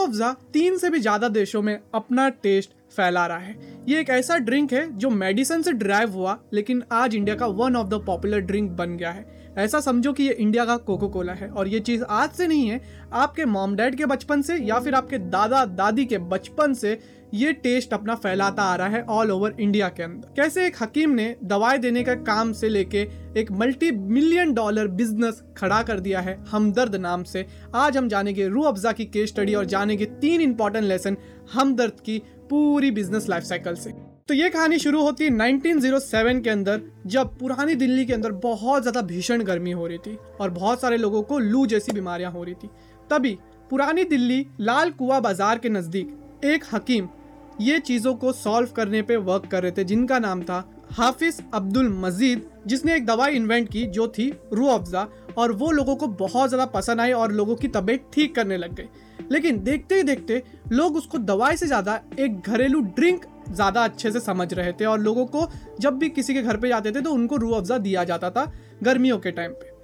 अफ़ज़ा तीन से भी ज़्यादा देशों में अपना टेस्ट फैला रहा है। ये एक ऐसा ड्रिंक है जो मेडिसिन से ड्राइव हुआ, लेकिन आज इंडिया का one of the popular drink बन गया है। ऐसा समझो कि ये इंडिया का कोको कोला है और ये चीज़ आज से नहीं है। आपके मॉम डैड के बचपन से या फिर आपके दादा, दादी के बचपन से ये टेस्ट अपना फैलाता आ रहा है ऑल ओवर इंडिया के अंदर। कैसे एक हकीम ने दवाई देने का काम से लेके एक मल्टी मिलियन डॉलर बिज़नेस खड़ा कर दिया है हमदर्द नाम से। आज हम जानेंगे रू अफजा की केस स्टडी और जानेंगे तीन इंपॉर्टेंट लेसन हमदर्द की पूरी बिज़नेस लाइफ साइकिल से। तो ये कहानी शुरू होती है 1907 के अंदर, जब पुरानी दिल्ली के अंदर बहुत ज़्यादा भीषण गर्मी हो रही थी और बहुत सारे लोगों को लू जैसी बीमारियाँ हो रही थी। तभी पुरानी दिल्ली लाल कुआ बाज़ार के नज़दीक एक हकीम ये चीज़ों को सॉल्व करने पे वर्क कर रहे थे, जिनका नाम था हाफिज अब्दुल मजीद, जिसने एक दवाई इन्वेंट की जो थी रू अफजा, और वो लोगों को बहुत ज़्यादा पसंद आई और लोगों की तबीयत ठीक करने लग गई। लेकिन देखते ही देखते लोग उसको दवाई से ज़्यादा एक घरेलू ड्रिंक ज़्यादा अच्छे से समझ रहे थे और लोगों को जब भी किसी के घर पे जाते थे तो उनको रू अफजा दिया जाता था गर्मियों के टाइम पे।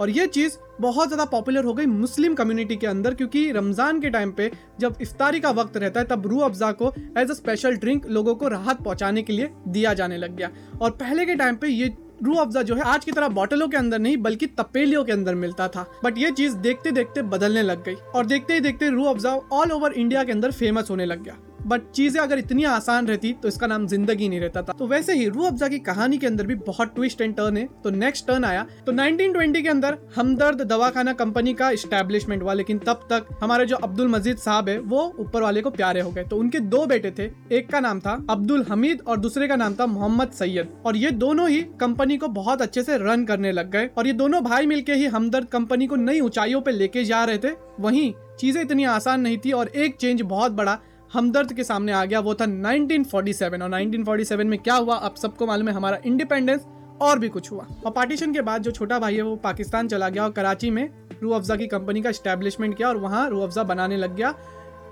और ये चीज़ बहुत ज़्यादा पॉपुलर हो गई मुस्लिम कम्युनिटी के अंदर क्योंकि रमज़ान के टाइम पे जब इफ्तारी का वक्त रहता है तब रू अफ़ज़ा को एज अ स्पेशल ड्रिंक लोगों को राहत पहुँचाने के लिए दिया जाने लग गया। और पहले के टाइम पे ये रू अफ़ज़ा जो है आज की तरह बॉटलों के अंदर नहीं बल्कि तपेलियों के अंदर मिलता था। बट ये चीज़ देखते देखते बदलने लग गई और देखते ही देखते रू अफ़ज़ा ऑल ओवर इंडिया के अंदर फ़ेमस होने लग गया। बट चीज़ें अगर इतनी आसान रहती तो इसका नाम ज़िंदगी नहीं रहता था। तो वैसे ही रू अफजा की कहानी के अंदर भी बहुत ट्विस्ट एंड टर्न है। तो नेक्स्ट टर्न आया। तो 1920 के अंदर हमदर्द दवाखाना कंपनी का स्टैब्लिशमेंट हुआ। लेकिन तब तक हमारे जो अब्दुल मजीद साहब है, वो ऊपर वाले को प्यारे हो गए। तो उनके दो बेटे थे। एक का नाम था अब्दुल हमीद और दूसरे का नाम था मोहम्मद सैयद। और ये दोनों ही कंपनी को बहुत अच्छे से रन करने लग गए। और ये दोनों भाई मिलके ही हमदर्द कंपनी को नई ऊंचाइयों पे लेके जा रहे थे। वहीं चीज़ें इतनी आसान नहीं थी और एक चेंज बहुत बड़ा हमदर्द के सामने आ गया, वो था 1947 और 1947 में क्या हुआ अब सबको मालूम है, हमारा इंडिपेंडेंस और भी कुछ हुआ। और पार्टीशन के बाद जो छोटा भाई है, वो पाकिस्तान चला गया और कराची में रू अफजा की कंपनी का स्टैब्लिशमेंट किया और वहाँ रू अफजा बनाने लग गया।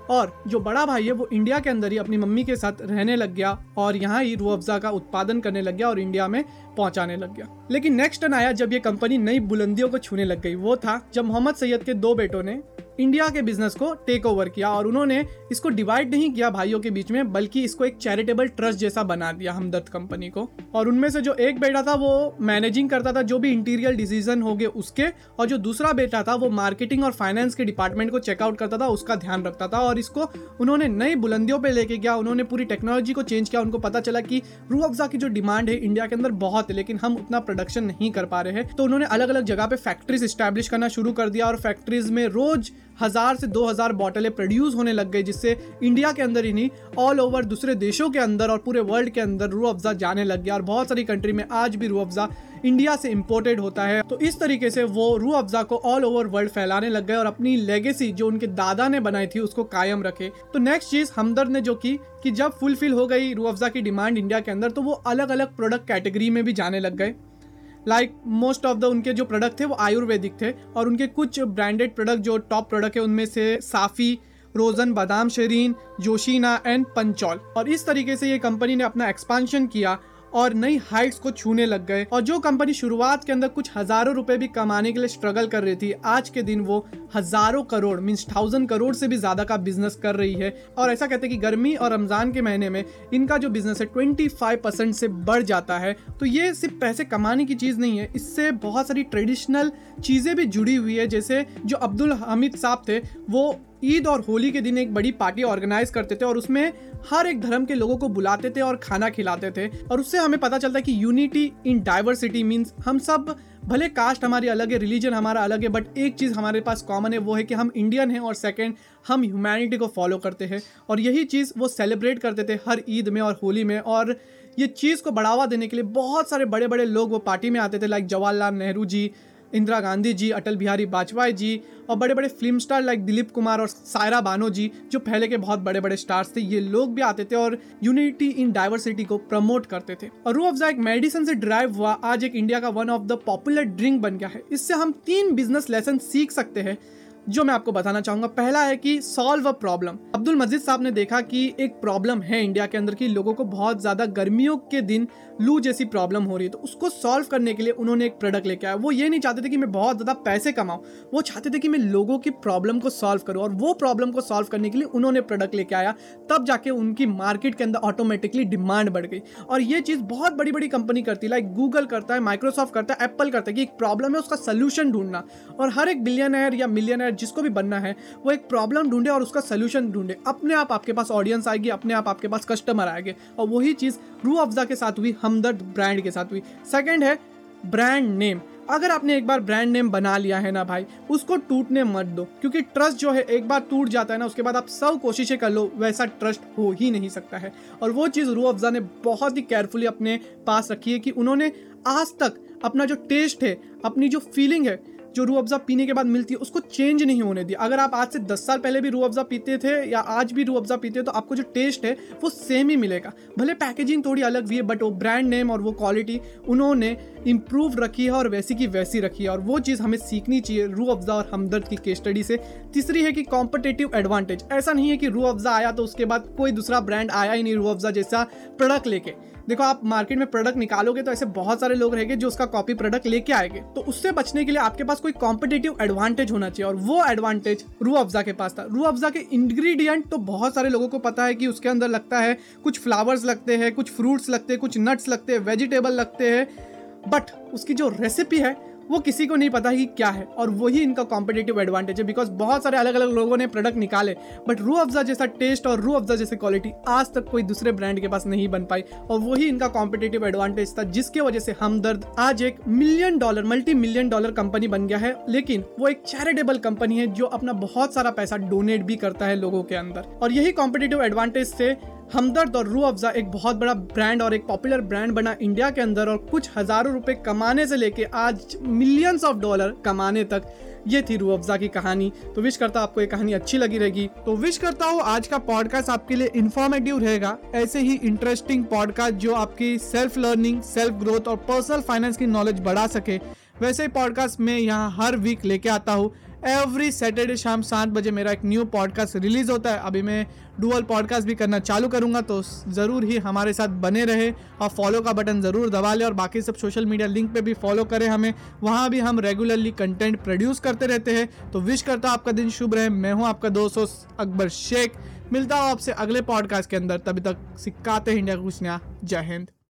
और जो बड़ा भाई है, वो इंडिया के अंदर ही अपनी मम्मी के साथ रहने लग गया और यहाँ ही रू अफजा का उत्पादन करने लग गया और इंडिया में पहुँचाने लग गया। लेकिन नेक्स्ट टर्न आया जब ये कंपनी नई बुलंदियों को छूने लग गई। वो था जब मोहम्मद सैयद के दो बेटों ने इंडिया के बिज़नेस को टेक ओवर किया और उन्होंने इसको डिवाइड नहीं किया भाइयों के बीच में, बल्कि इसको एक चैरिटेबल ट्रस्ट जैसा बना दिया हमदर्द कंपनी को। और उनमें से जो एक बेटा था, वो मैनेजिंग करता था जो भी इंटीरियर डिसीज़न हो गए उसके, और जो दूसरा बेटा था, वो मार्केटिंग और फाइनेंस के डिपार्टमेंट को चेकआउट करता था, उसका ध्यान रखता था और इसको उन्होंने नई बुलंदियों पर लेके गया, उन्होंने पूरी टेक्नोलॉजी को चेंज किया, उनको पता चला कि रू अफजा की जो डिमांड है इंडिया के अंदर बहुत है, लेकिन हम उतना प्रोडक्शन नहीं कर पा रहे हैं। तो उन्होंने अलग अलग जगह पे फैक्ट्रीज स्टैब्लिश करना शुरू कर दिया और फैक्ट्रीज में रोज हज़ार से दो हज़ार बॉटलें प्रोड्यूस होने लग गई, जिससे इंडिया के अंदर ही नहीं ऑल ओवर दूसरे देशों के अंदर और पूरे वर्ल्ड के अंदर रू अफजा जाने लग गया। और बहुत सारी कंट्री में आज भी रू अफजा इंडिया से इम्पोर्टेड होता है। तो इस तरीके से वो रू अफजा को ऑल ओवर वर्ल्ड फैलाने लग गए और अपनी लेगेसी जो उनके दादा ने बनाई थी, उसको कायम रखे। तो नेक्स्ट चीज़ हमदर्द ने जो की, कि जब फुलफिल हो गई रू अफजा की डिमांड इंडिया के अंदर तो वो अलग अलग प्रोडक्ट कैटेगरी में भी जाने लग गए। लाइक मोस्ट ऑफ़ द उनके जो प्रोडक्ट थे वो आयुर्वेदिक थे और उनके कुछ ब्रांडेड प्रोडक्ट जो टॉप प्रोडक्ट है, उनमें से साफ़ी, रोजन, बादाम, शरीन, जोशीना एंड पंचौल। और इस तरीके से ये कंपनी ने अपना एक्सपांशन किया और नई हाइट्स को छूने लग गए। और जो कंपनी शुरुआत के अंदर कुछ हज़ारों रुपए भी कमाने के लिए स्ट्रगल कर रही थी, आज के दिन वो हज़ारों करोड़ मीन्स थाउज़ेंड करोड़ से भी ज़्यादा का बिज़नेस कर रही है। और ऐसा कहते हैं कि गर्मी और रमज़ान के महीने में इनका जो बिज़नेस है ट्वेंटी फाइव परसेंट से बढ़ जाता है। तो ये सिर्फ़ पैसे कमाने की चीज़ नहीं है, इससे बहुत सारी ट्रेडिशनल चीज़ें भी जुड़ी हुई है। जैसे जो अब्दुल हमीद साहब थे, वो ईद और होली के दिन एक बड़ी पार्टी ऑर्गेनाइज करते थे और उसमें हर एक धर्म के लोगों को बुलाते थे और खाना खिलाते थे। और उससे हमें पता चलता है कि यूनिटी इन डाइवर्सिटी मीन्स हम सब भले कास्ट हमारी अलग है रिलीजन हमारा अलग है बट एक चीज़ हमारे पास कॉमन है, वो है कि हम इंडियन हैं और सेकंड हम ह्यूमैनिटी को फॉलो करते हैं। और यही चीज़ वो सेलिब्रेट करते थे हर ईद में और होली में। और ये चीज़ को बढ़ावा देने के लिए बहुत सारे बड़े बड़े लोग वो पार्टी में आते थे लाइक जवाहरलाल नेहरू जी इंदिरा गांधी जी, अटल बिहारी वाजपेयी जी और बड़े बड़े film star like Dilip Kumar और सायरा बानो जी, जो पहले के बहुत बड़े बड़े स्टार्स थे, ये लोग भी आते थे और यूनिटी इन डाइवर्सिटी को प्रमोट करते थे। और रू अफजा एक मेडिसिन से ड्राइव हुआ, आज एक इंडिया का one of the popular drink बन गया है। इससे हम तीन बिज़नेस लेसन सीख सकते हैं। जो मैं आपको बताना चाहूँगा, पहला है कि solve a problem Abdul Majeed साहब ने देखा कि एक प्रॉब्लम है इंडिया के अंदर की लोगों को बहुत ज़्यादा गर्मियों के दिन लू जैसी प्रॉब्लम हो रही है। तो उसको सॉल्व करने के लिए उन्होंने एक प्रोडक्ट लेके आया। वो ये नहीं चाहते थे कि मैं बहुत ज़्यादा पैसे कमाऊं। वो चाहते थे कि मैं लोगों की प्रॉब्लम को सॉल्व करूँ और वो प्रॉब्लम को सॉल्व करने के लिए उन्होंने प्रोडक्ट लेके आया। तब जाके उनकी मार्केट के अंदर ऑटोमेटिकली डिमांड बढ़ गई। और ये चीज़ बहुत बड़ी बड़ी कंपनी करती है। लाइक गूगल करता है माइक्रोसॉफ्ट करता है एप्पल करता है कि एक प्रॉब्लम है, उसका सोल्यूशन ढूंढना। और हर एक बिलियनर या मिलियनर जिसको भी बनना है, वो एक प्रॉब्लम ढूंढे और उसका सोल्यूशन ढूंढे। अपने आप आपके पास ऑडियंस आएगी, अपने आप आपके पास कस्टमर आएँगे। और वही चीज़ रू अफजा के साथ हुई, हमदर्द ब्रांड के साथ हुई। सेकेंड है ब्रांड नेम अगर आपने एक बार ब्रांड नेम बना लिया है ना भाई, उसको टूटने मत दो। क्योंकि ट्रस्ट जो है, एक बार टूट जाता है ना, उसके बाद आप सब कोशिशें कर लो, वैसा ट्रस्ट हो ही नहीं सकता है। और वो चीज़ रू अफजा ने बहुत ही केयरफुली अपने पास रखी है कि उन्होंने आज तक अपना जो टेस्ट है, अपनी जो फीलिंग है जो रू अफ़ज़ा पीने के बाद मिलती है, उसको चेंज नहीं होने दिया। अगर आप आज से दस साल पहले भी रू अफ़ज़ा पीते थे या आज भी रू अफ़ज़ा पीते हो तो आपको जो टेस्ट है, वो सेम ही मिलेगा। भले पैकेजिंग थोड़ी अलग भी है बट वो ब्रांड नेम और वो क्वालिटी उन्होंने इम्प्रूव रखी है और वैसी की वैसी रखी है। और वो चीज़ हमें सीखनी चाहिए रू अफ़ज़ा और हमदर्द की केस स्टडी से। तीसरी है कि कॉम्पिटेटिव एडवांटेज ऐसा नहीं है कि रू अफ़ज़ा आया तो उसके बाद कोई दूसरा ब्रांड आया ही नहीं रू अफ़ज़ा जैसा प्रोडक्ट लेके। देखो, आप मार्केट में प्रोडक्ट निकालोगे तो ऐसे बहुत सारे लोग रहेंगे जो उसका कॉपी प्रोडक्ट लेके आएँगे। तो उससे बचने के लिए आपके पास कोई कॉम्पिटेटिव एडवांटेज होना चाहिए। और वो एडवांटेज रू अफजा के पास था। रू अफजा के इंग्रेडिएंट तो बहुत सारे लोगों को पता है कि उसके अंदर लगता है, कुछ फ्लावर्स लगते हैं, कुछ फ्रूट्स लगते हैं, कुछ नट्स लगते हैं वेजिटेबल लगते हैं। बट उसकी जो रेसिपी है वो किसी को नहीं पता कि क्या है। और वही इनका कॉम्पिटेटिव एडवांटेज है बिकॉज़ बहुत सारे अलग अलग लोगों ने प्रोडक्ट निकाले बट रू अफजा जैसा टेस्ट और रू अफजा जैसी क्वालिटी आज तक कोई दूसरे ब्रांड के पास नहीं बन पाई। और वही इनका कॉम्पिटेटिव एडवांटेज था, जिसके वजह से हमदर्द आज एक million dollar multi million dollar company बन गया है। लेकिन वो एक चैरिटेबल कंपनी है, जो अपना बहुत सारा पैसा डोनेट भी करता है लोगों के अंदर। और यही कॉम्पिटेटिव एडवांटेज से हमदर्द और रू अफजा एक बहुत बड़ा ब्रांड और एक पॉपुलर ब्रांड बना इंडिया के अंदर और कुछ हज़ारों रुपए कमाने से लेके आज मिलियंस ऑफ़ डॉलर कमाने तक ये थी रू अफजा की कहानी। तो विश करता आपको ये कहानी अच्छी लगी रहेगी। तो विश करता हूँ आज का पॉडकास्ट आपके लिए इन्फॉर्मेटिव रहेगा। ऐसे ही इंटरेस्टिंग पॉडकास्ट जो आपकी सेल्फ लर्निंग सेल्फ ग्रोथ और पर्सनल फाइनेंस की नॉलेज बढ़ा सके, वैसे ही पॉडकास्ट में यहाँ हर वीक लेके आता हूँ। एवरी सैटरडे शाम सात बजे मेरा एक न्यू पॉडकास्ट रिलीज़ होता है। अभी मैं डुअल पॉडकास्ट भी करना चालू करूँगा तो ज़रूर ही हमारे साथ बने रहे और फॉलो का बटन ज़रूर दबा ले और बाकी सब सोशल मीडिया लिंक पे भी फॉलो करें हमें। वहाँ भी हम रेगुलरली कंटेंट प्रोड्यूस करते रहते हैं। तो विश करता हूँ आपका दिन शुभ रहे। मैं हूँ आपका दोस्त अकबर शेख। मिलता हूँ आपसे अगले पॉडकास्ट के अंदर। तभी तक सिक्काते इंडिया कुछ नया। जय हिंद।